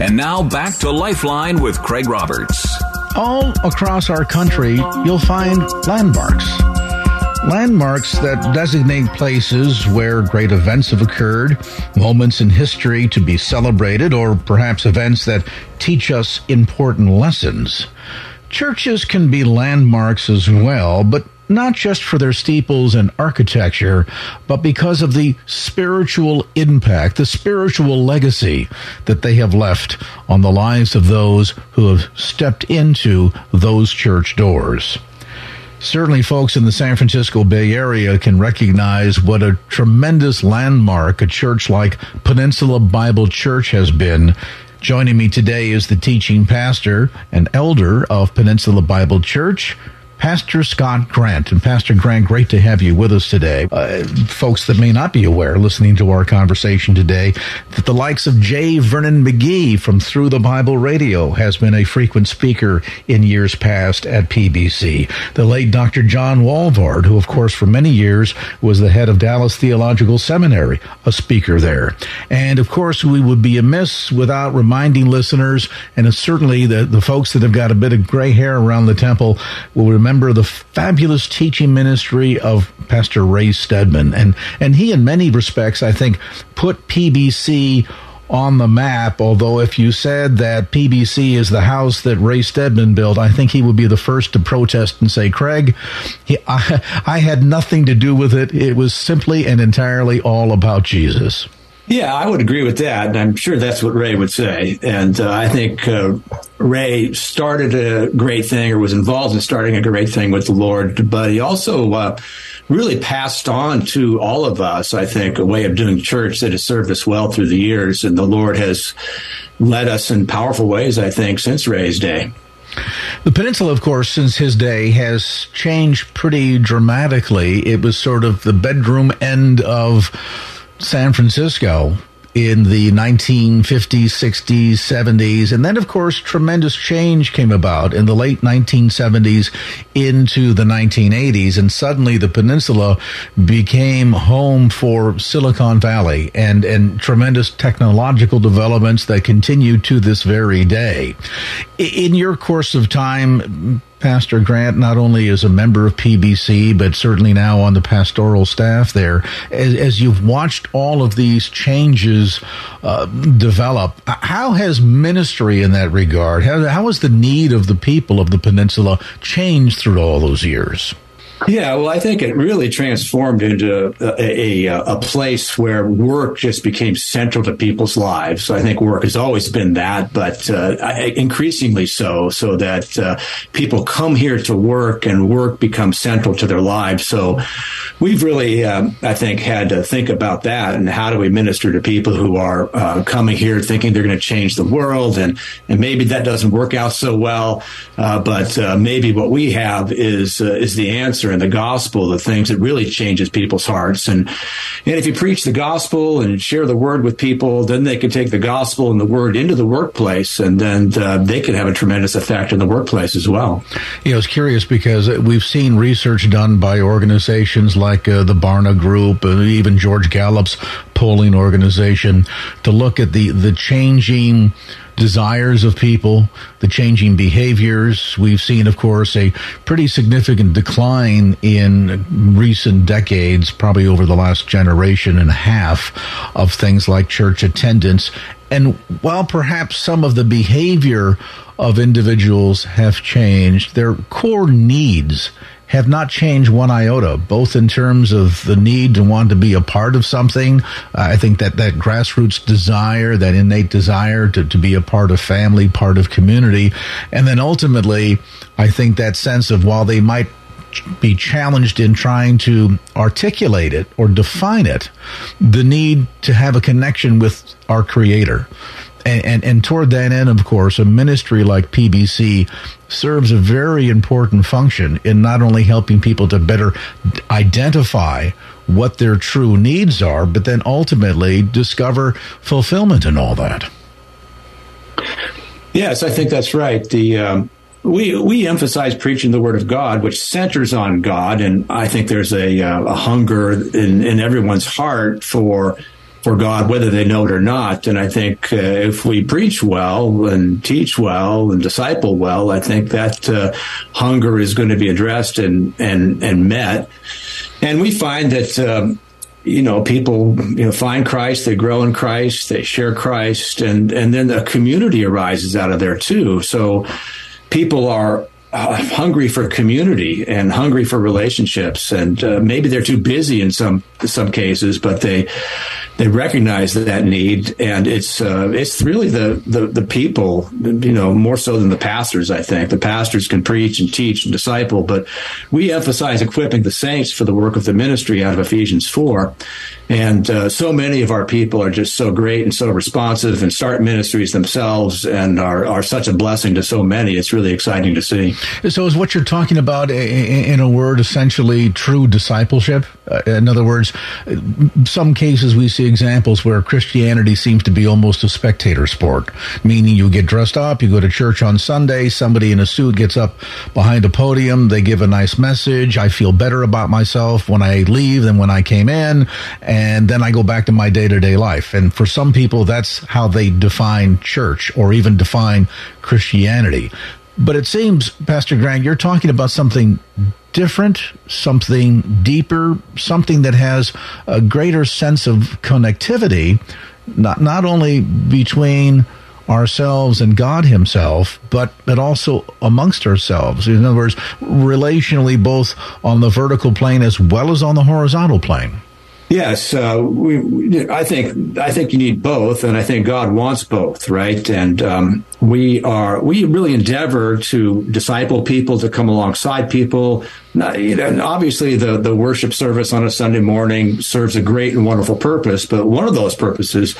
And now back to Lifeline with Craig Roberts. All across our country, you'll find landmarks. Landmarks that designate places where great events have occurred, moments in history to be celebrated, or perhaps events that teach us important lessons. Churches can be landmarks as well, but not just for their steeples and architecture, but because of the spiritual impact, the spiritual legacy that they have left on the lives of those who have stepped into those church doors. Certainly, folks in the San Francisco Bay Area can recognize what a tremendous landmark a church like Peninsula Bible Church has been. Joining me today is the teaching pastor and elder of Peninsula Bible Church, Pastor Scott Grant. And Pastor Grant, great to have you with us today. Uh, folks that may not be aware, listening to our conversation today, that the likes of J. Vernon McGee from Through the Bible Radio has been a frequent speaker in years past at PBC. The late Dr. John Walvoord, who of course for many years was the head of Dallas Theological Seminary, a speaker there. And of course we would be amiss without reminding listeners, and certainly the, the folks that have got a bit of gray hair around the temple will remember remember the fabulous teaching ministry of Pastor Ray Stedman. And, and he, in many respects, I think, put PBC on the map. Although, if you said that PBC is the house that Ray Stedman built, I think he would be the first to protest and say, Craig, he, I, I had nothing to do with it. It was simply and entirely all about Jesus. Yeah, I would agree with that. And I'm sure that's what Ray would say. And uh, I think uh, Ray started a great thing or was involved in starting a great thing with the Lord, but he also uh, really passed on to all of us, I think, a way of doing church that has served us well through the years. And the Lord has led us in powerful ways, I think, since Ray's day. The peninsula, of course, since his day has changed pretty dramatically. It was sort of the bedroom end of San Francisco in the 1950s, 60s, 70s. And then, of course, tremendous change came about in the late 1970s into the 1980s. And suddenly the peninsula became home for Silicon Valley and, and tremendous technological developments that continue to this very day. In your course of time, Pastor Grant, not only as a member of PBC, but certainly now on the pastoral staff there, as, as you've watched all of these changes uh, develop, how has ministry in that regard, how, how has the need of the people of the peninsula changed through all those years? Yeah, well, I think it really transformed into a, a, a, place where work just became central to people's lives. I think work has always been that, but uh, increasingly so, so that uh, people come here to work and work becomes central to their lives. So we've really, um, I think, had to think about that and how do we minister to people who are uh, coming here thinking they're going to change the world, and and maybe that doesn't work out so well, uh, but uh, maybe what we have is uh, is the answer and the gospel, the things that really changes people's hearts. And, and if you preach the gospel and share the word with people, then they can take the gospel and the word into the workplace and then uh, they can have a tremendous effect in the workplace as well. Yeah, I was curious because we've seen research done by organizations like uh, the Barna Group, and even George Gallup's polling organization to look at the, the changing desires of people, the changing behaviors. We've seen, of course, a pretty significant decline in recent decades, probably over the last generation and a half, of things like church attendance. And while perhaps some of the behavior of individuals have changed, their core needs have not changed one iota, both in terms of the need to want to be a part of something. Uh, I think that that grassroots desire, that innate desire to, to be a part of family, part of community. And then ultimately, I think that sense of while they might be challenged in trying to articulate it or define it, the need to have a connection with our Creator. And, and, and, toward that end, of course, a ministry like PBC serves a very important function in not only helping people to better identify what their true needs are, but then ultimately discover fulfillment in all that. Yes, I think that's right. The um, we we emphasize preaching the word of God, which centers on God, and I think there's a, uh, a hunger in, in everyone's heart for for God, whether they know it or not. And I think uh, if we preach well and teach well and disciple well, I think that uh, hunger is going to be addressed and and and met. And we find that. Um, you know, people you know find Christ, they grow in Christ, they share Christ, and and then a community arises out of there too. So people are uh, hungry for community and hungry for relationships, and uh, maybe they're too busy in some some cases, but they they recognize that need, and it's uh, it's really the, the the people, you know, more so than the pastors. I think the pastors can preach and teach and disciple, but we emphasize equipping the saints for the work of the ministry out of Ephesians four, and uh, so many of our people are just so great and so responsive and start ministries themselves and are, are such a blessing to so many. It's really exciting to see. So, is what you're talking about, in a word, essentially true discipleship? Uh, in other words, some cases we see examples where Christianity seems to be almost a spectator sport, meaning you get dressed up, you go to church on Sunday, somebody in a suit gets up behind a podium, they give a nice message. I feel better about myself when I leave than when I came in. And and then I go back to my day to day life. And for some people, that's how they define church or even define Christianity. But it seems, Pastor Grant, you're talking about something different, something deeper, something that has a greater sense of connectivity, not, not only between ourselves and God Himself, but but also amongst ourselves. In other words, relationally, both on the vertical plane as well as on the horizontal plane. Yes, uh, we. I think I think you need both, and I think God wants both, right? And um, we are we really endeavor to disciple people to come alongside people. Not, you know, obviously, the the worship service on a Sunday morning serves a great and wonderful purpose, but one of those purposes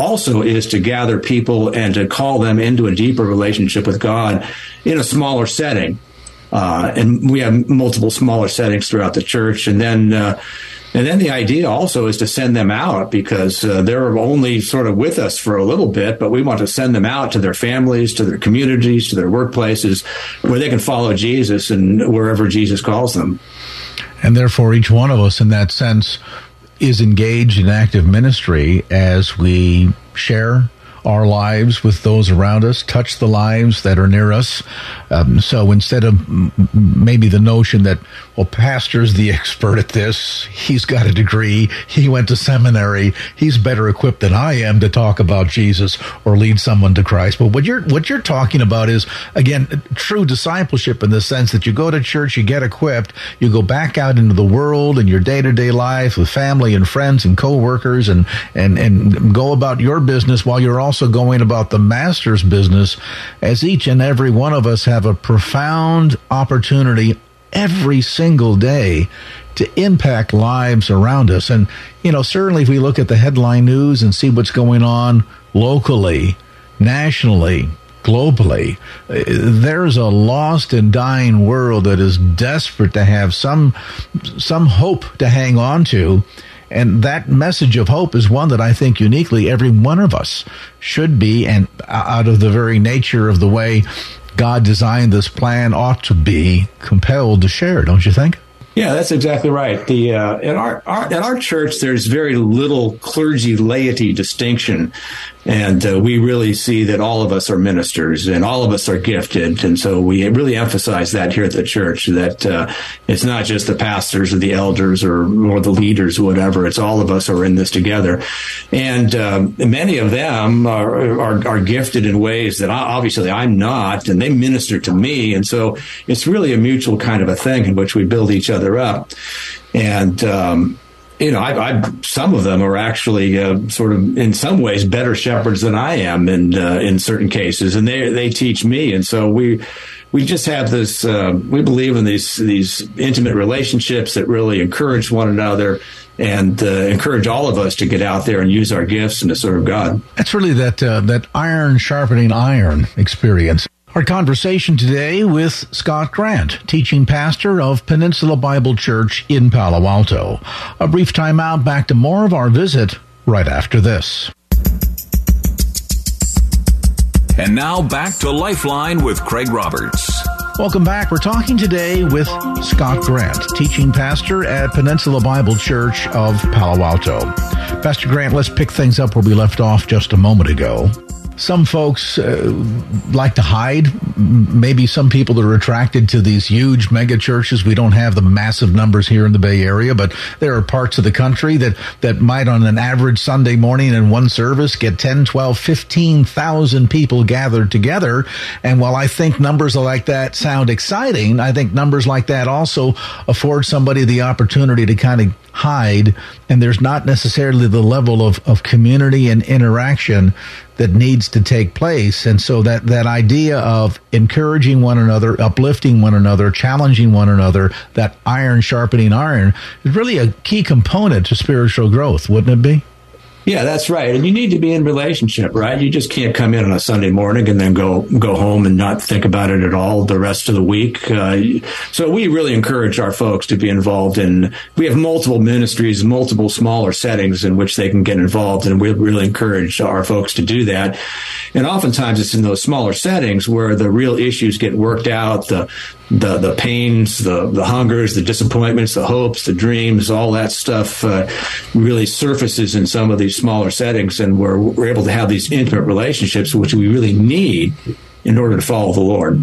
also is to gather people and to call them into a deeper relationship with God in a smaller setting. Uh, and we have multiple smaller settings throughout the church, and then. Uh, and then the idea also is to send them out because uh, they're only sort of with us for a little bit, but we want to send them out to their families, to their communities, to their workplaces where they can follow Jesus and wherever Jesus calls them. And therefore, each one of us, in that sense, is engaged in active ministry as we share our lives with those around us, touch the lives that are near us. Um, so instead of maybe the notion that, well, pastor's the expert at this, he's got a degree, he went to seminary, he's better equipped than I am to talk about Jesus or lead someone to Christ. But what you're what you're talking about is again true discipleship in the sense that you go to church, you get equipped, you go back out into the world and your day to day life with family and friends and coworkers, and and and go about your business while you're also going about the master's business. As each and every one of us have a profound opportunity every single day to impact lives around us. And, you know, certainly if we look at the headline news and see what's going on locally, nationally, globally, there's a lost and dying world that is desperate to have some, some hope to hang on to. And that message of hope is one that I think uniquely every one of us should be, and out of the very nature of the way God designed this plan, ought to be compelled to share, don't you think? Yeah, that's exactly right. The uh, in our, our in our church, there's very little clergy laity distinction. And uh, we really see that all of us are ministers and all of us are gifted. And so we really emphasize that here at the church that uh, it's not just the pastors or the elders or, or the leaders or whatever. It's all of us are in this together. And um, many of them are, are, are, gifted in ways that obviously I'm not, and they minister to me. And so it's really a mutual kind of a thing in which we build each other up. And, um, you know, I, I, some of them are actually uh, sort of in some ways better shepherds than I am, in uh, in certain cases, and they they teach me, and so we we just have this. Uh, we believe in these these intimate relationships that really encourage one another and uh, encourage all of us to get out there and use our gifts and to serve God. That's really that uh, that iron sharpening iron experience. Our conversation today with Scott Grant, teaching pastor of Peninsula Bible Church in Palo Alto. A brief timeout. Back to more of our visit right after this. And now back to Lifeline with Craig Roberts. Welcome back. We're talking today with Scott Grant, teaching pastor at Peninsula Bible Church of Palo Alto. Pastor Grant, let's pick things up where we left off just a moment ago some folks uh, like to hide. Maybe some people that are attracted to these huge mega churches. We don't have the massive numbers here in the Bay Area, but there are parts of the country that, that might on an average Sunday morning in one service get 10, 12, 15,000 people gathered together. And while I think numbers like that sound exciting, I think numbers like that also afford somebody the opportunity to kind of hide. And there's not necessarily the level of, of community and interaction that needs to take place. And so that, that idea of encouraging one another, uplifting one another, challenging one another, that iron sharpening iron is really a key component to spiritual growth, wouldn't it be? Yeah, that's right. And you need to be in relationship, right? You just can't come in on a Sunday morning and then go go home and not think about it at all the rest of the week. Uh, so we really encourage our folks to be involved in. We have multiple ministries, multiple smaller settings in which they can get involved, and we really encourage our folks to do that. And oftentimes, it's in those smaller settings where the real issues get worked out. The the the pains, the the hungers, the disappointments, the hopes, the dreams, all that stuff uh, really surfaces in some of these smaller settings, and we're we're able to have these intimate relationships, which we really need in order to follow the Lord.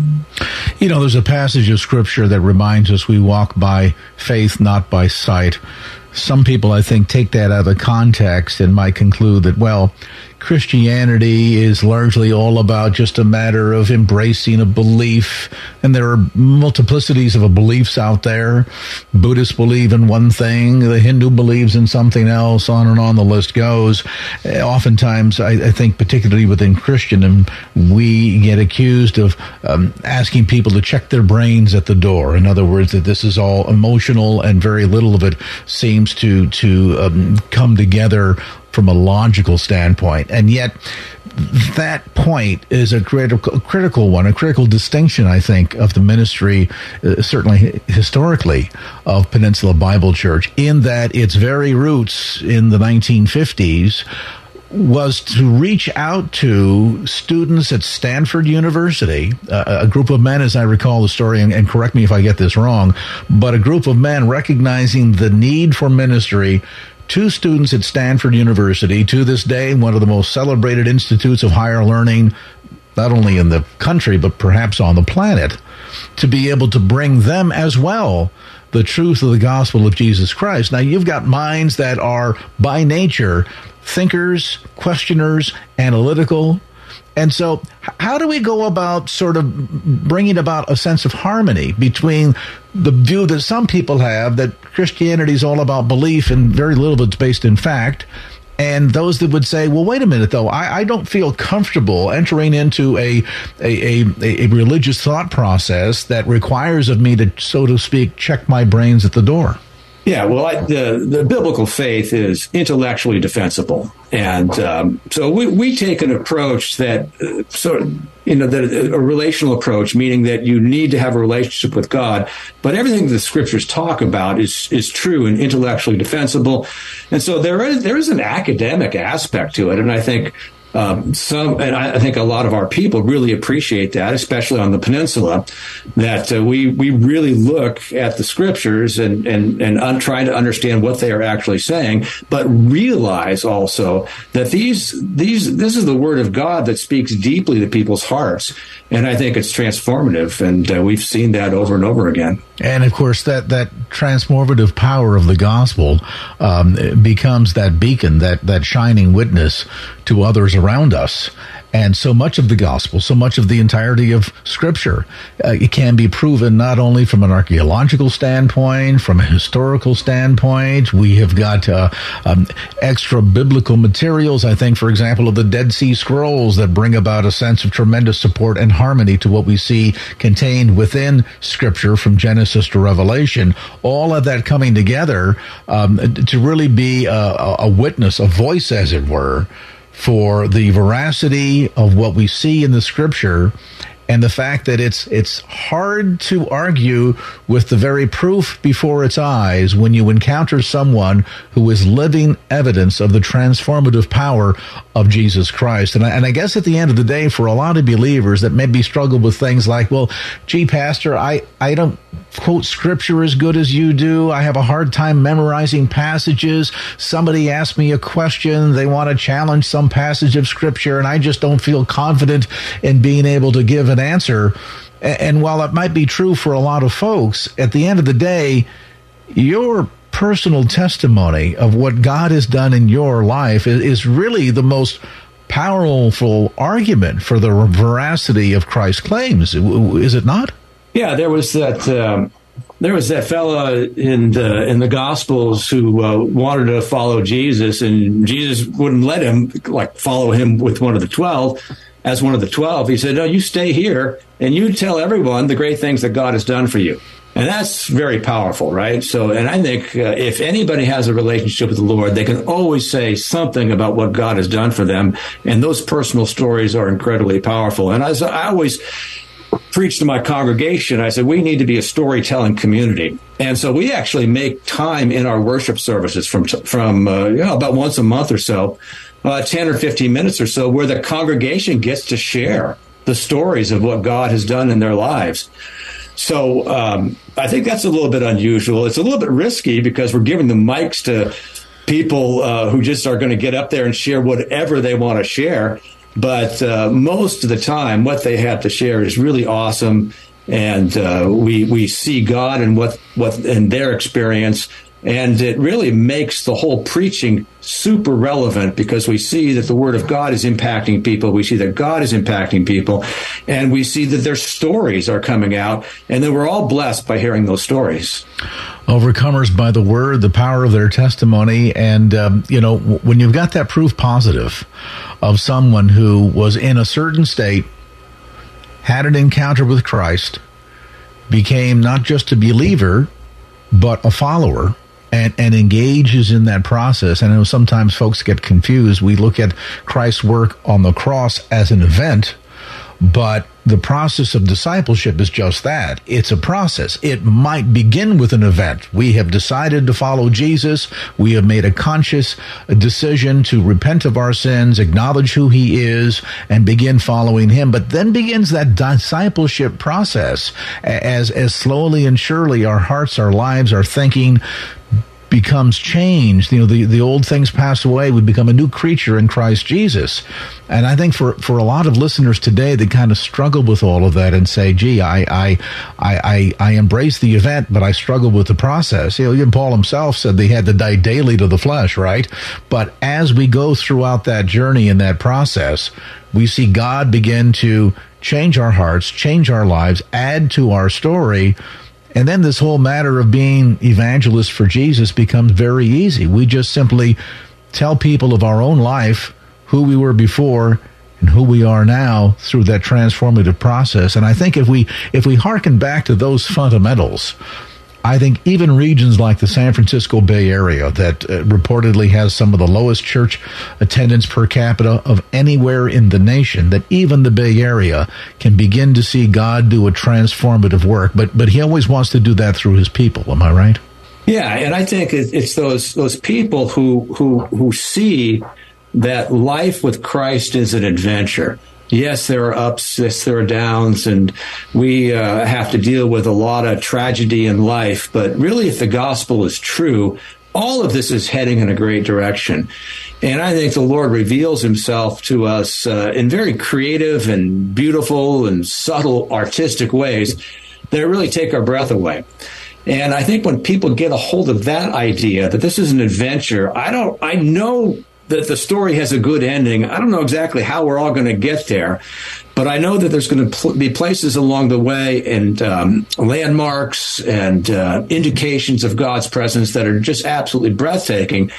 You know, there's a passage of scripture that reminds us we walk by faith, not by sight. Some people, I think, take that out of context and might conclude that, well, Christianity is largely all about just a matter of embracing a belief, and there are multiplicities of beliefs out there. Buddhists believe in one thing, the Hindu believes in something else, on and on the list goes. Uh, oftentimes, I, I think, particularly within Christendom, we get accused of um, asking people to check their brains at the door. In other words, that this is all emotional, and very little of it seems to to um, come together from a logical standpoint. And yet, that point is a critical, critical one, a critical distinction, I think, of the ministry, uh, certainly historically, of Peninsula Bible Church, in that its very roots in the 1950s was to reach out to students at Stanford University, uh, a group of men, as I recall the story, and, and correct me if I get this wrong, but a group of men recognizing the need for ministry two students at Stanford University, to this day, one of the most celebrated institutes of higher learning, not only in the country, but perhaps on the planet, to be able to bring them as well the truth of the gospel of Jesus Christ. Now, you've got minds that are by nature thinkers, questioners, analytical, and so, how do we go about sort of bringing about a sense of harmony between the view that some people have that Christianity is all about belief and very little of it's based in fact, and those that would say, well, wait a minute, though, I, I don't feel comfortable entering into a, a, a, a, religious thought process that requires of me to, so to speak, check my brains at the door. Yeah, well, I, the the biblical faith is intellectually defensible, and um, so we, we take an approach that uh, sort of you know that a relational approach, meaning that you need to have a relationship with God, but everything the scriptures talk about is is true and intellectually defensible, and so there is there is an academic aspect to it, and I think um, some, and I, think a lot of our people really appreciate that, especially on the peninsula, that uh, we we really look at the scriptures and and and un- trying to understand what they are actually saying, but realize also that these these this is the word of God that speaks deeply to people's hearts, and I think it's transformative, and uh, we've seen that over and over again. And of course, that that transformative power of the gospel um, becomes that beacon, that that shining witness to others around us. And so much of the gospel, so much of the entirety of scripture, uh, it can be proven not only from an archaeological standpoint, from a historical standpoint. We have got uh, um, extra biblical materials, I think, for example, of the Dead Sea Scrolls that bring about a sense of tremendous support and harmony to what we see contained within scripture from Genesis to Revelation. All of that coming together um, to really be a, a witness, a voice, as it were, for the veracity of what we see in the scripture and the fact that it's it's hard to argue with the very proof before its eyes when you encounter someone who is living evidence of the transformative power of Jesus Christ. And I, and I guess at the end of the day, for a lot of believers that maybe struggle with things like, well, gee, Pastor, I, I don't quote scripture as good as you do. I have a hard time memorizing passages. Somebody asked me a question. They want to challenge some passage of scripture, and I just don't feel confident in being able to give an answer. And while it might be true for a lot of folks, at the end of the day, your personal testimony of what God has done in your life is really the most powerful argument for the veracity of Christ's claims. Is it not? Yeah, there was that. Um, there was that fella in the in the Gospels who uh, wanted to follow Jesus, and Jesus wouldn't let him like follow him with one of the twelve. As one of the twelve, he said, "No, you stay here and you tell everyone the great things that God has done for you." And that's very powerful, right? So, and I think uh, if anybody has a relationship with the Lord, they can always say something about what God has done for them. And those personal stories are incredibly powerful. And as I always preach to my congregation, I said, we need to be a storytelling community. And so we actually make time in our worship services from, from, uh, you know, about once a month or so, uh, 10 or 15 minutes or so, where the congregation gets to share the stories of what God has done in their lives. So um, I think that's a little bit unusual. It's a little bit risky because we're giving the mics to people uh, who just are going to get up there and share whatever they want to share. But uh, most of the time, what they have to share is really awesome, and uh, we we see God and what what in their experience and it really makes the whole preaching super relevant because we see that the word of God is impacting people. We see that God is impacting people. And we see that their stories are coming out. And then we're all blessed by hearing those stories. Overcomers by the word, the power of their testimony. And, um, you know, when you've got that proof positive of someone who was in a certain state, had an encounter with Christ, became not just a believer, but a follower and, and engages in that process. And I know sometimes folks get confused. We look at Christ's work on the cross as an event, but the process of discipleship is just that. It's a process. It might begin with an event. We have decided to follow Jesus. We have made a conscious decision to repent of our sins, acknowledge who he is, and begin following him. But then begins that discipleship process as, as slowly and surely our hearts, our lives, our thinking becomes changed. You know, the, the old things pass away. We become a new creature in Christ Jesus. And I think for, for a lot of listeners today, they kind of struggle with all of that and say, gee, I, I, I, I, embrace the event, but I struggle with the process. You know, even Paul himself said they had to die daily to the flesh, right? But as we go throughout that journey and that process, we see God begin to change our hearts, change our lives, add to our story and then this whole matter of being evangelists for Jesus becomes very easy. We just simply tell people of our own life, who we were before, and who we are now through that transformative process. And I think if we if we hearken back to those fundamentals, I think even regions like the San Francisco Bay Area, that uh, reportedly has some of the lowest church attendance per capita of anywhere in the nation, that even the Bay Area can begin to see God do a transformative work. But but He always wants to do that through His people. Am I right? Yeah, and I think it's those those people who who who see that life with Christ is an adventure yes, there are ups, yes, there are downs, and we uh, have to deal with a lot of tragedy in life. But really, if the gospel is true, all of this is heading in a great direction. And I think the Lord reveals himself to us uh, in very creative and beautiful and subtle artistic ways that really take our breath away. And I think when people get a hold of that idea that this is an adventure, I don't, I know that the story has a good ending. I don't know exactly how we're all going to get there, but I know that there's going to pl- be places along the way and um, landmarks and uh, indications of God's presence that are just absolutely breathtaking.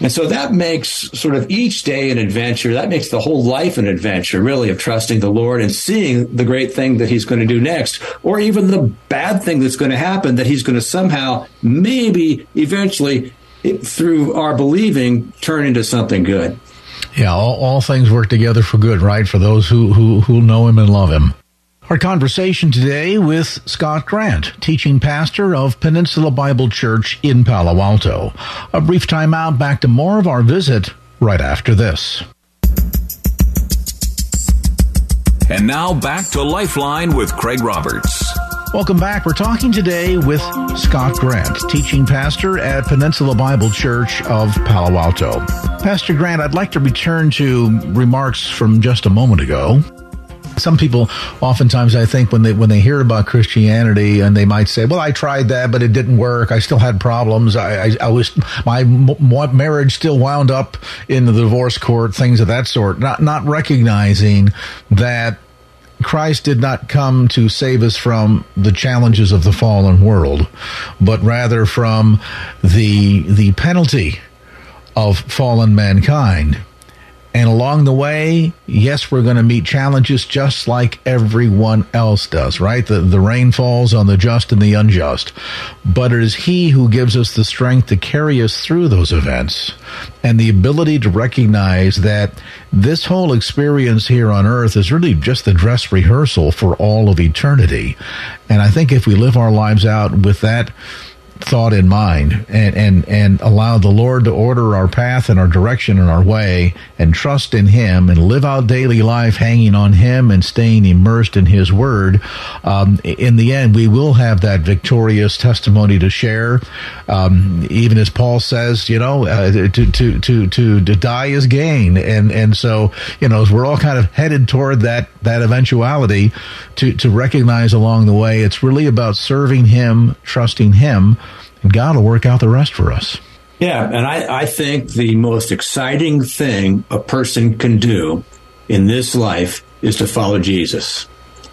And so that makes sort of each day an adventure. That makes the whole life an adventure, really, of trusting the Lord and seeing the great thing that He's going to do next, or even the bad thing that's going to happen that He's going to somehow, maybe, eventually, through our believing, turn into something good. Yeah, all, all things work together for good, right? For those who, who, who know Him and love Him. Our conversation today with Scott Grant, teaching pastor of Peninsula Bible Church in Palo Alto. A brief time out, back to more of our visit right after this. And now back to Lifeline with Craig Roberts. Welcome back. We're talking today with Scott Grant, teaching pastor at Peninsula Bible Church of Palo Alto. Pastor Grant, I'd like to return to remarks from just a moment ago some people oftentimes I think when they when they hear about Christianity and they might say, "Well, I tried that, but it didn't work. I still had problems. I, I, I was my m- marriage still wound up in the divorce court, things of that sort." Not not recognizing that Christ did not come to save us from the challenges of the fallen world, but rather from the the penalty of fallen mankind. And along the way, yes, we're going to meet challenges just like everyone else does, right? The, the rain falls on the just and the unjust. But it is He who gives us the strength to carry us through those events and the ability to recognize that this whole experience here on earth is really just the dress rehearsal for all of eternity. And I think if we live our lives out with that, thought in mind and, and, and allow the Lord to order our path and our direction and our way and trust in Him and live out daily life hanging on Him and staying immersed in His Word, um, in the end, we will have that victorious testimony to share. Um, even as Paul says, you know, uh, to, to, to, to, to die is gain. And, and so, you know, we're all kind of headed toward that, that eventuality to, to recognize along the way, it's really about serving Him, trusting Him, God will work out the rest for us. Yeah, and I, I think the most exciting thing a person can do in this life is to follow Jesus.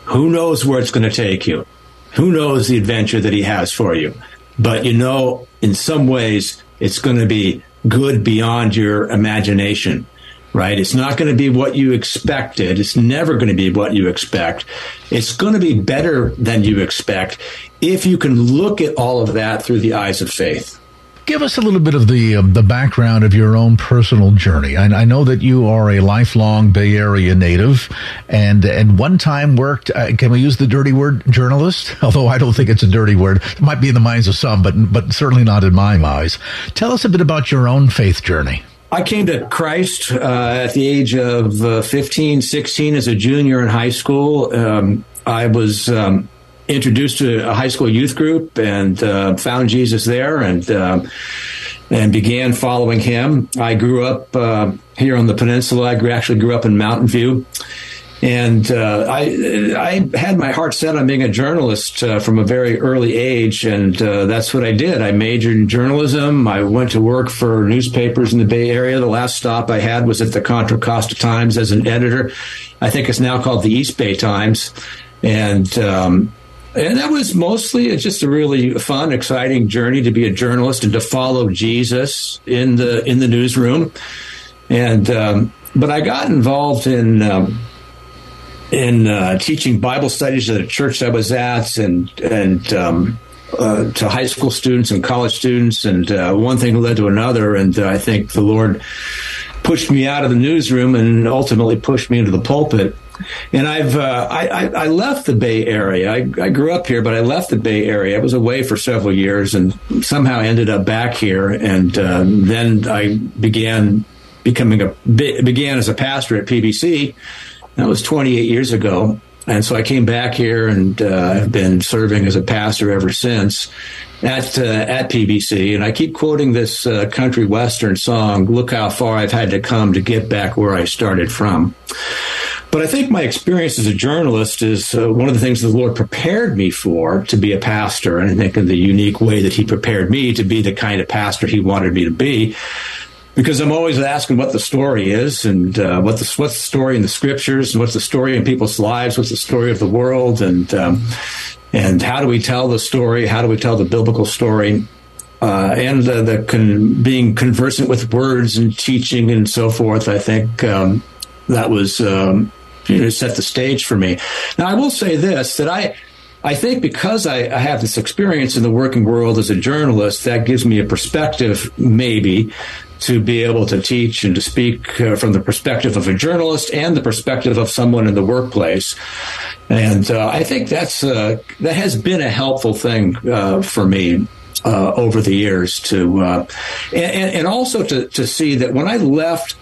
Who knows where it's going to take you? Who knows the adventure that he has for you? But you know, in some ways, it's going to be good beyond your imagination, right? It's not going to be what you expected. It's never going to be what you expect. It's going to be better than you expect if you can look at all of that through the eyes of faith. Give us a little bit of the um, the background of your own personal journey. I, I, know that you are a lifelong Bay Area native, and and one time worked. Uh, can we use the dirty word journalist? Although I don't think it's a dirty word. It might be in the minds of some, but but certainly not in my eyes. Tell us a bit about your own faith journey. I came to Christ uh, at the age of uh, 15, 16 as a junior in high school. Um, I was um, introduced to a high school youth group and uh, found Jesus there and uh, and began following him. I grew up uh, here on the peninsula. I actually grew up in Mountain View. And uh, I, I had my heart set on being a journalist uh, from a very early age, and uh, that's what I did. I majored in journalism. I went to work for newspapers in the Bay Area. The last stop I had was at the Contra Costa Times as an editor. I think it's now called the East Bay Times, and um, and that was mostly just a really fun, exciting journey to be a journalist and to follow Jesus in the in the newsroom. And um, but I got involved in um, in uh, teaching Bible studies at a church I was at, and and um, uh, to high school students and college students, and uh, one thing led to another, and I think the Lord pushed me out of the newsroom and ultimately pushed me into the pulpit and I've uh, I, I, left the Bay Area. I, I, grew up here, but I left the Bay Area. I was away for several years, and somehow ended up back here. And uh, then I began becoming a began as a pastor at PBC. That was 28 years ago, and so I came back here and uh, have been serving as a pastor ever since at uh, at PBC, and I keep quoting this uh, country western song. Look how far I've had to come to get back where I started from. But I think my experience as a journalist is uh, one of the things the Lord prepared me for to be a pastor, and I think in the unique way that He prepared me to be the kind of pastor He wanted me to be. Because I'm always asking what the story is and uh, what the, what's the story in the scriptures and what's the story in people's lives, what's the story of the world, and um, and how do we tell the story? How do we tell the biblical story? Uh, and the, con- being conversant with words and teaching and so forth. I think um, that was um, you know set the stage for me. Now I will say this that I I think because I, I, have this experience in the working world as a journalist, that gives me a perspective, maybe, to be able to teach and to speak uh, from the perspective of a journalist and the perspective of someone in the workplace. And uh, I think that's uh, that has been a helpful thing uh, for me. Uh, over the years, to uh, and, and also to, to see that when I left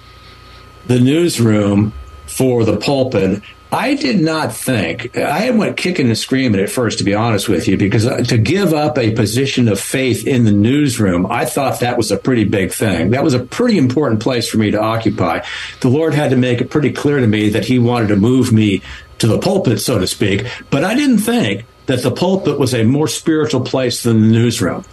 the newsroom for the pulpit, I did not think I went kicking and screaming at first, to be honest with you, because to give up a position of faith in the newsroom, I thought that was a pretty big thing. That was a pretty important place for me to occupy. The Lord had to make it pretty clear to me that He wanted to move me to the pulpit, so to speak. But I didn't think that the pulpit was a more spiritual place than the newsroom.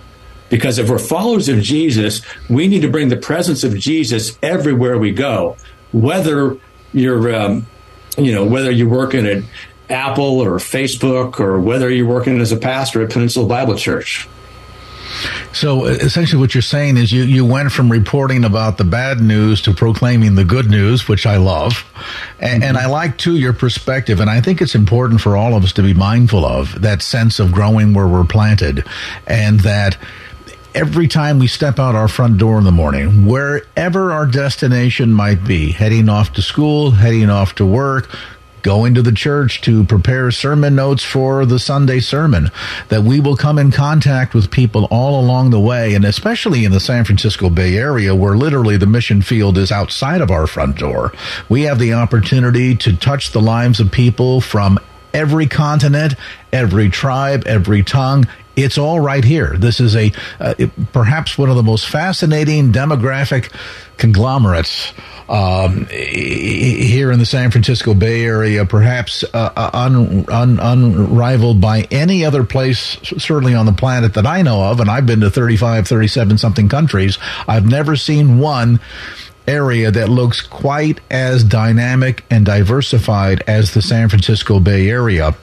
Because if we're followers of Jesus, we need to bring the presence of Jesus everywhere we go, whether you're um, you know, whether you're working at Apple or Facebook or whether you're working as a pastor at Peninsula Bible Church. So essentially, what you're saying is you, you went from reporting about the bad news to proclaiming the good news, which I love. And, mm-hmm. and, I like, too, your perspective. And I think it's important for all of us to be mindful of that sense of growing where we're planted and that every time we step out our front door in the morning, wherever our destination might be, heading off to school, heading off to work, going to the church to prepare sermon notes for the Sunday sermon, that we will come in contact with people all along the way, and especially in the San Francisco Bay Area, where literally the mission field is outside of our front door. We have the opportunity to touch the lives of people from every continent, every tribe, every tongue, it's all right here. This is a uh, perhaps one of the most fascinating demographic conglomerates um, here in the San Francisco Bay Area, perhaps uh, uh, un, un, unrivaled by any other place, certainly on the planet that I know of. And I've been to 35, 37 something countries. I've never seen one area that looks quite as dynamic and diversified as the San Francisco Bay Area.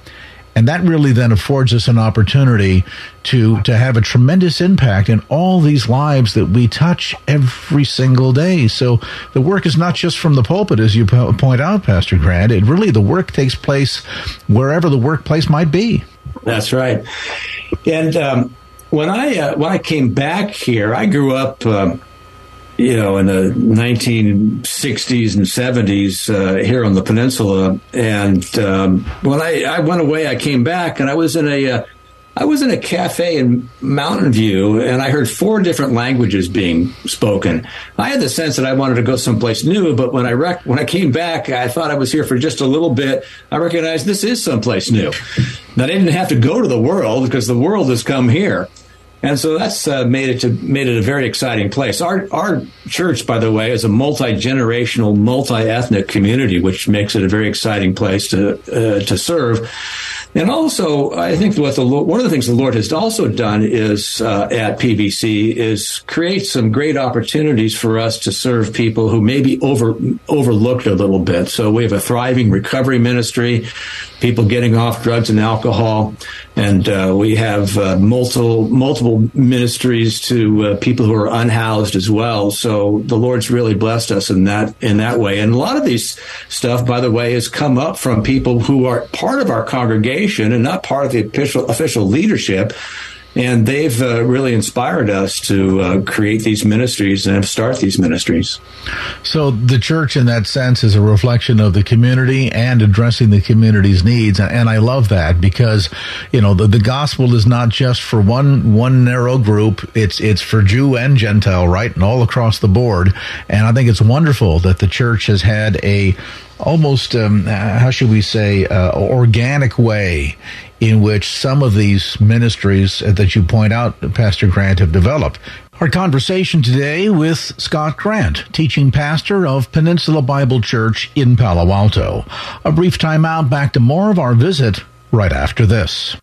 And that really then affords us an opportunity to, to have a tremendous impact in all these lives that we touch every single day. So the work is not just from the pulpit, as you point out, Pastor Grant. It really, the work takes place wherever the workplace might be. That's right. And um, when I uh, when I came back here, I grew up um, you know, in the 1960s and 70s uh, here on the peninsula. And um, when I, I went away, I came back and I was in a, uh, I was in a cafe in Mountain View and I heard four different languages being spoken. I had the sense that I wanted to go someplace new, but when I rec- when I came back, I thought I was here for just a little bit. I recognized this is someplace new. That I didn't have to go to the world because the world has come here. And so that's uh, made it to made it a very exciting place. Our our church, by the way, is a multi generational, multi ethnic community, which makes it a very exciting place to uh, to serve. And also, I think what the one of the things the Lord has also done is uh, at PBC is create some great opportunities for us to serve people who may be over overlooked a little bit. So we have a thriving recovery ministry people getting off drugs and alcohol. And uh, we have uh, multiple multiple ministries to uh, people who are unhoused as well. So the Lord's really blessed us in that in that way. And a lot of these stuff, by the way, has come up from people who are part of our congregation and not part of the official official leadership and they've uh, really inspired us to uh, create these ministries and start these ministries. So the church, in that sense, is a reflection of the community and addressing the community's needs, and I love that because you know the, the gospel is not just for one one narrow group; it's it's for Jew and Gentile, right, and all across the board. And I think it's wonderful that the church has had a almost um, how should we say uh, organic way in which some of these ministries that you point out, Pastor Grant, have developed. Our conversation today with Scott Grant, teaching pastor of Peninsula Bible Church in Palo Alto. A brief time out, back to more of our visit right after this.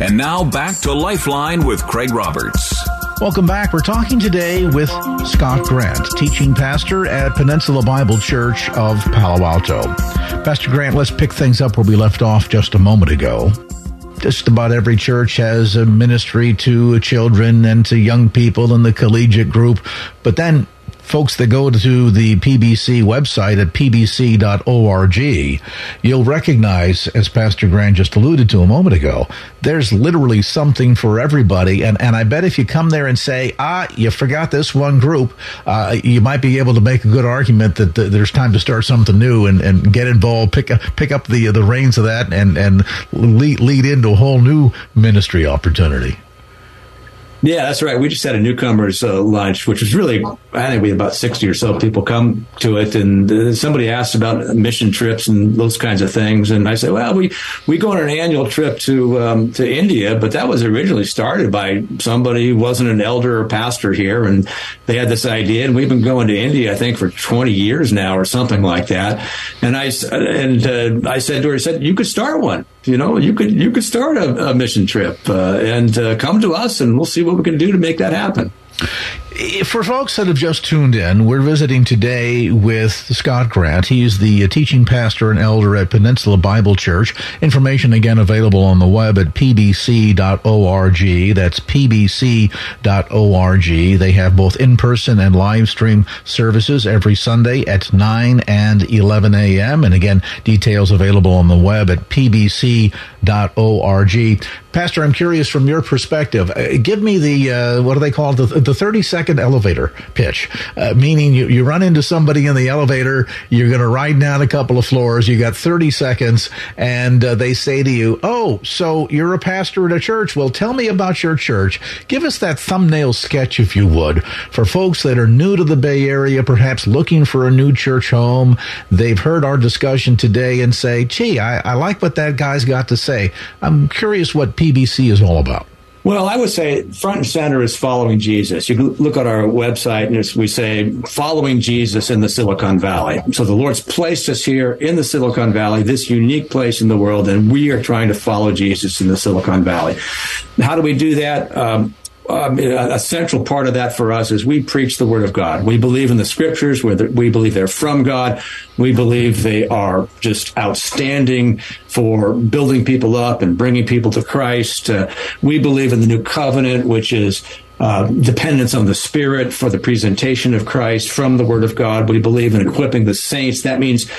And now back to Lifeline with Craig Roberts. Welcome back. We're talking today with Scott Grant, teaching pastor at Peninsula Bible Church of Palo Alto. Pastor Grant, let's pick things up where we left off just a moment ago. Just about every church has a ministry to children and to young people in the collegiate group, but then folks that go to the PBC website at pbc.org, you'll recognize, as Pastor Grant just alluded to a moment ago, there's literally something for everybody. And, and I bet if you come there and say, ah, you forgot this one group, uh, you might be able to make a good argument that th- there's time to start something new and, and get involved, pick, pick up the, the reins of that and, and lead, lead into a whole new ministry opportunity. Yeah, that's right. We just had a newcomers uh, lunch, which was really, I think we had about 60 or so people come to it. And uh, somebody asked about mission trips and those kinds of things. And I said, well, we, we go on an annual trip to, um, to India, but that was originally started by somebody who wasn't an elder or pastor here. And they had this idea. And we've been going to India, I think, for 20 years now or something like that. And I, and, uh, I said to her, I said, you could start one you know, you could you could start a, a mission trip uh, and uh, come to us, and we'll see what we can do to make that happen. For folks that have just tuned in, we're visiting today with Scott Grant. He's the uh, teaching pastor and elder at Peninsula Bible Church. Information again available on the web at pbc.org. That's pbc.org. They have both in-person and live stream services every Sunday at 9 and 11 a.m. And again, details available on the web at pbc.org. Pastor, I'm curious from your perspective. Uh, give me the uh, what do they call it? The, the 30 second elevator pitch, uh, meaning you, you run into somebody in the elevator, you're going to ride down a couple of floors, you got 30 seconds, and uh, they say to you, "Oh, so you're a pastor at a church? Well, tell me about your church. Give us that thumbnail sketch, if you would, for folks that are new to the Bay Area, perhaps looking for a new church home. They've heard our discussion today and say, "Gee, I, I like what that guy's got to say." I'm curious what PBC is all about. Well, I would say front and center is following Jesus. You look at our website and we say following Jesus in the Silicon Valley. So the Lord's placed us here in the Silicon Valley, this unique place in the world, and we are trying to follow Jesus in the Silicon Valley. How do we do that? Um, um, a central part of that for us is we preach the word of God. We believe in the scriptures. We believe they're from God. We believe they are just outstanding for building people up and bringing people to Christ. Uh, we believe in the new covenant, which is uh, dependence on the Spirit for the presentation of Christ from the Word of God. We believe in equipping the saints. That means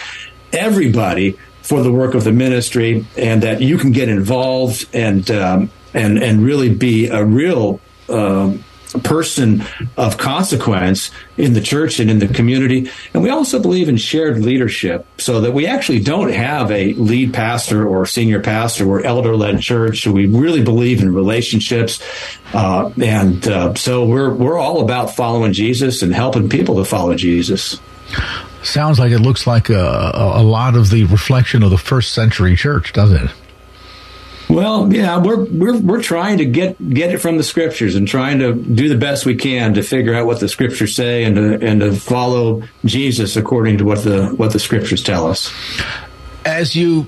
everybody for the work of the ministry, and that you can get involved and um, and and really be a real um, person of consequence in the church and in the community. And we also believe in shared leadership so that we actually don't have a lead pastor or senior pastor. We're elder led church. We really believe in relationships. Uh, and uh, so we're, we're all about following Jesus and helping people to follow Jesus. Sounds like it looks like a, a lot of the reflection of the first century church, doesn't it? Well, yeah, we're we're we're trying to get get it from the scriptures and trying to do the best we can to figure out what the scriptures say and to and to follow Jesus according to what the what the scriptures tell us. As you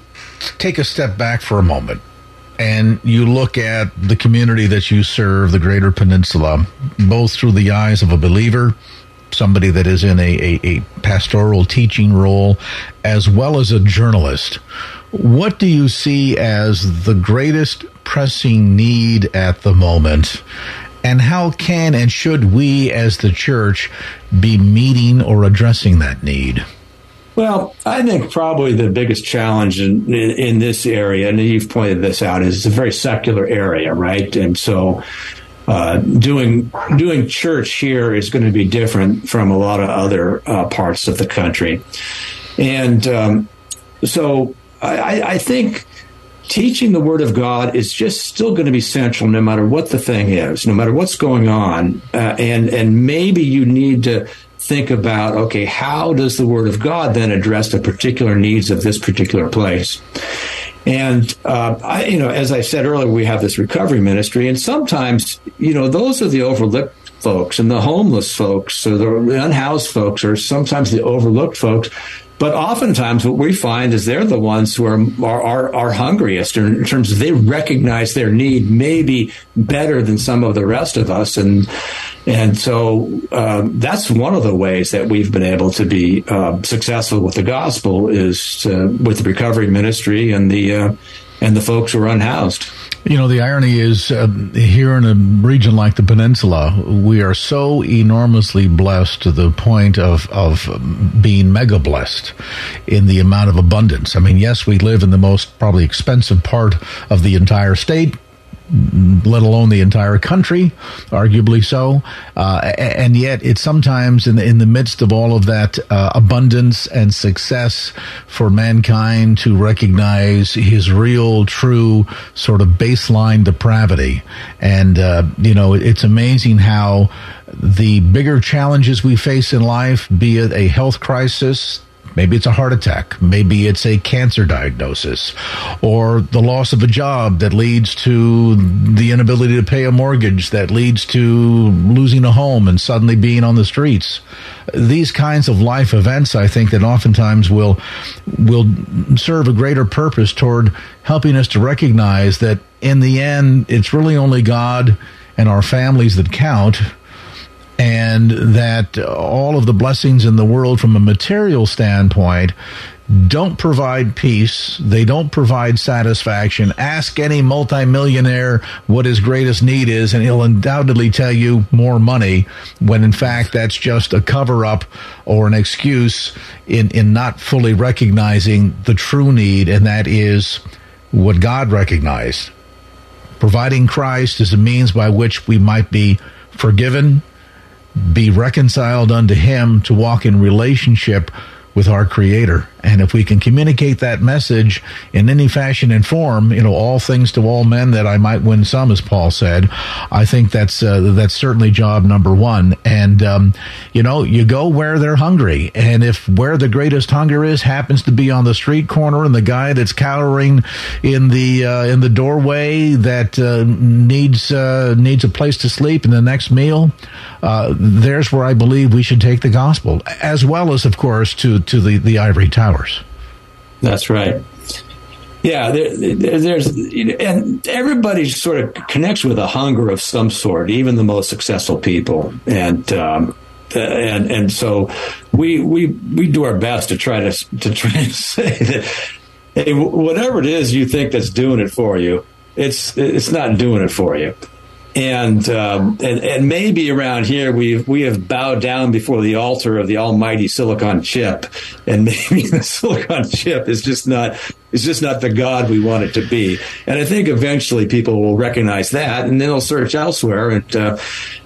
take a step back for a moment and you look at the community that you serve, the Greater Peninsula, both through the eyes of a believer, somebody that is in a, a, a pastoral teaching role, as well as a journalist what do you see as the greatest pressing need at the moment? And how can and should we as the church be meeting or addressing that need? Well, I think probably the biggest challenge in, in, in, this area, and you've pointed this out, is it's a very secular area, right? And so, uh, doing doing church here is going to be different from a lot of other uh, parts of the country, and um, so I, I think teaching the Word of God is just still going to be central, no matter what the thing is, no matter what's going on, uh, and and maybe you need to think about okay, how does the Word of God then address the particular needs of this particular place? And uh, I, you know, as I said earlier, we have this recovery ministry, and sometimes, you know, those are the overlooked folks, and the homeless folks, or the unhoused folks, or sometimes the overlooked folks But oftentimes, what we find is they're the ones who are are, are, hungriest in terms of they recognize their need maybe better than some of the rest of us, and and so um, that's one of the ways that we've been able to be uh, successful with the gospel is with the recovery ministry and the uh, and the folks who are unhoused. You know, the irony is uh, here in a region like the peninsula, we are so enormously blessed to the point of, of being mega blessed in the amount of abundance. I mean, yes, we live in the most probably expensive part of the entire state let alone the entire country, arguably so. Uh, and yet, it's sometimes in the, in the midst of all of that uh, abundance and success for mankind to recognize his real, true sort of baseline depravity. And, uh, you know, it's amazing how the bigger challenges we face in life, be it a health crisis, Maybe it's a heart attack. Maybe it's a cancer diagnosis or the loss of a job that leads to the inability to pay a mortgage that leads to losing a home and suddenly being on the streets. These kinds of life events, I think that oftentimes will, will serve a greater purpose toward helping us to recognize that in the end, it's really only God and our families that count and that all of the blessings in the world from a material standpoint don't provide peace. They don't provide satisfaction. Ask any multimillionaire what his greatest need is, and he'll undoubtedly tell you more money, when in fact that's just a cover up or an excuse in, in not fully recognizing the true need, and that is what God recognized. Providing Christ is a means by which we might be forgiven, be reconciled unto him to walk in relationship with our creator and if we can communicate that message in any fashion and form, you know, all things to all men that I might win some, as Paul said, I think that's uh, that's certainly job number one. And um, you know, you go where they're hungry, and if where the greatest hunger is happens to be on the street corner, and the guy that's cowering in the uh, in the doorway that uh, needs uh, needs a place to sleep and the next meal, uh, there's where I believe we should take the gospel, as well as, of course, to to the the ivory tower hours. That's right. Yeah, there, there's and everybody sort of connects with a hunger of some sort, even the most successful people, and um, and and so we we we do our best to try to to try to say that hey, whatever it is you think that's doing it for you, it's it's not doing it for you and um, and and maybe around here we we have bowed down before the altar of the almighty silicon chip, and maybe the silicon chip is just not is just not the God we want it to be. And I think eventually people will recognize that, and then they'll search elsewhere. And uh,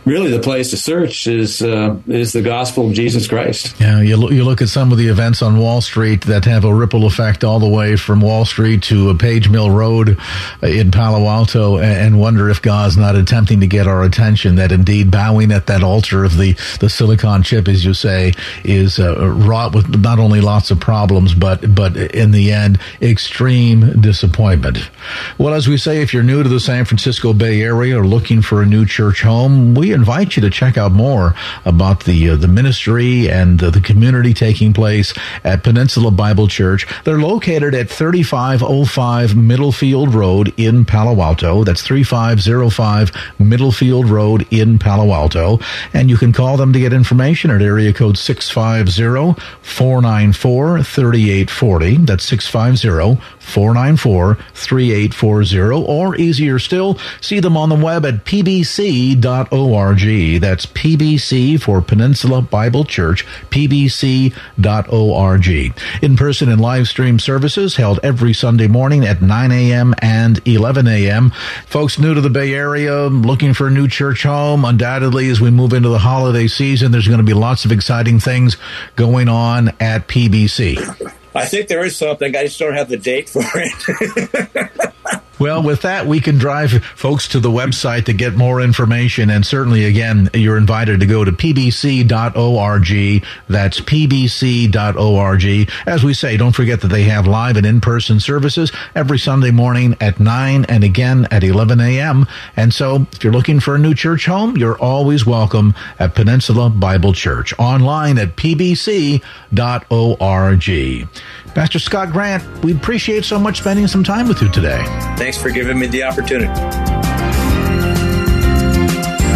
really, the place to search is uh, is the gospel of Jesus Christ. Yeah, you look, you look at some of the events on Wall Street that have a ripple effect all the way from Wall Street to Page Mill Road uh, in Palo Alto, and wonder if God's not attempting to get our attention. That indeed, bowing at that altar of the the silicon chip, as you say, is uh, wrought with not only lots of problems, but but in the end. Extreme disappointment. Well, as we say, if you're new to the San Francisco Bay Area or looking for a new church home, we invite you to check out more about the uh, the ministry and uh, the community taking place at Peninsula Bible Church. They're located at 3505 Middlefield Road in Palo Alto. That's 3505 Middlefield Road in Palo Alto. And you can call them to get information at area code 650 494 3840. That's 650 494 3840, or easier still, see them on the web at pbc.org. That's PBC for Peninsula Bible Church, pbc.org. In person and live stream services held every Sunday morning at 9 a.m. and 11 a.m. Folks new to the Bay Area looking for a new church home, undoubtedly, as we move into the holiday season, there's going to be lots of exciting things going on at PBC. I think there is something. I just don't have the date for it. Well, with that, we can drive folks to the website to get more information. And certainly, again, you're invited to go to pbc.org. That's pbc.org. As we say, don't forget that they have live and in-person services every Sunday morning at 9 and again at 11 a.m. And so if you're looking for a new church home, you're always welcome at Peninsula Bible Church online at pbc.org. Pastor Scott Grant, we appreciate so much spending some time with you today. Thanks for giving me the opportunity.